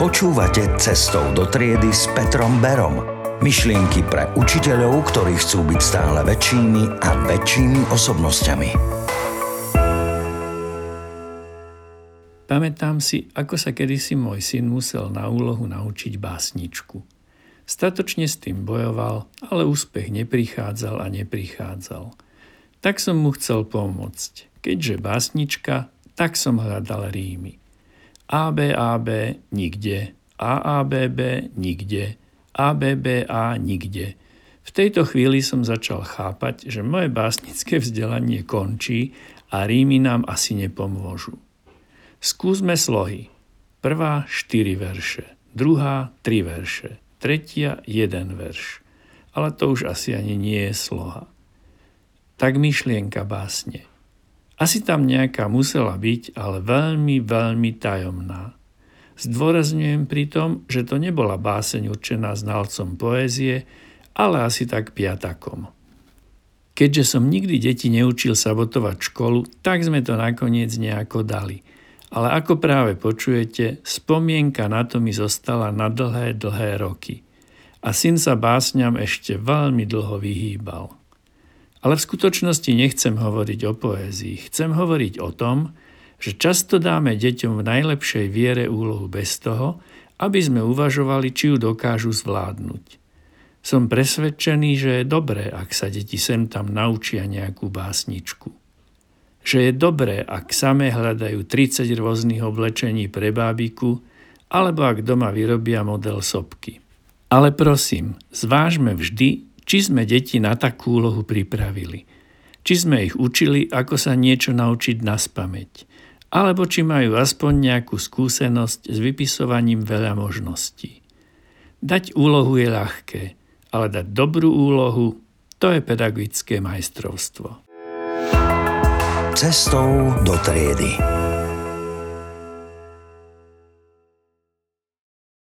Počúvate Cestou do triedy s Petrom Berom. Myšlienky pre učiteľov, ktorí chcú byť stále väčšími a väčšími osobnosťami. Pamätám si, ako sa kedysi môj syn musel na úlohu naučiť básničku. Statočne s tým bojoval, ale úspech neprichádzal a neprichádzal. Tak som mu chcel pomôcť. Keďže básnička, tak som hľadal rímy. ABAB nikde, AABB nikde, ABBA nikde. V tejto chvíli som začal chápať, že moje básnické vzdelanie končí a rímy nám asi nepomôžu. Skúsme slohy. Prvá 4 verše, druhá 3 verše, tretia 1 verš. Ale to už asi ani nie je sloha. Tak myšlienka básne. Asi tam nejaká musela byť, ale veľmi, veľmi tajomná. Zdôrazňujem pritom, že to nebola báseň určená znalcom poézie, ale asi tak piatakom. Keďže som nikdy deti neučil sabotovať školu, tak sme to nakoniec nejako dali. Ale ako práve počujete, spomienka na to mi zostala na dlhé, dlhé roky. A syn sa básňam ešte veľmi dlho vyhýbal. Ale v skutočnosti nechcem hovoriť o poézii. Chcem hovoriť o tom, že často dáme deťom v najlepšej viere úlohu bez toho, aby sme uvažovali, či ju dokážu zvládnuť. Som presvedčený, že je dobré, ak sa deti sem tam naučia nejakú básničku. Že je dobré, ak samé hľadajú 30 rôznych oblečení pre bábiku, alebo ak doma vyrobia model sopky. Ale prosím, zvážme vždy, či sme deti na takú úlohu pripravili. Či sme ich učili, ako sa niečo naučiť na spameť. Alebo či majú aspoň nejakú skúsenosť s vypisovaním veľa možností. Dať úlohu je ľahké, ale dať dobrú úlohu, to je pedagogické majstrovstvo. Cestou do triedy.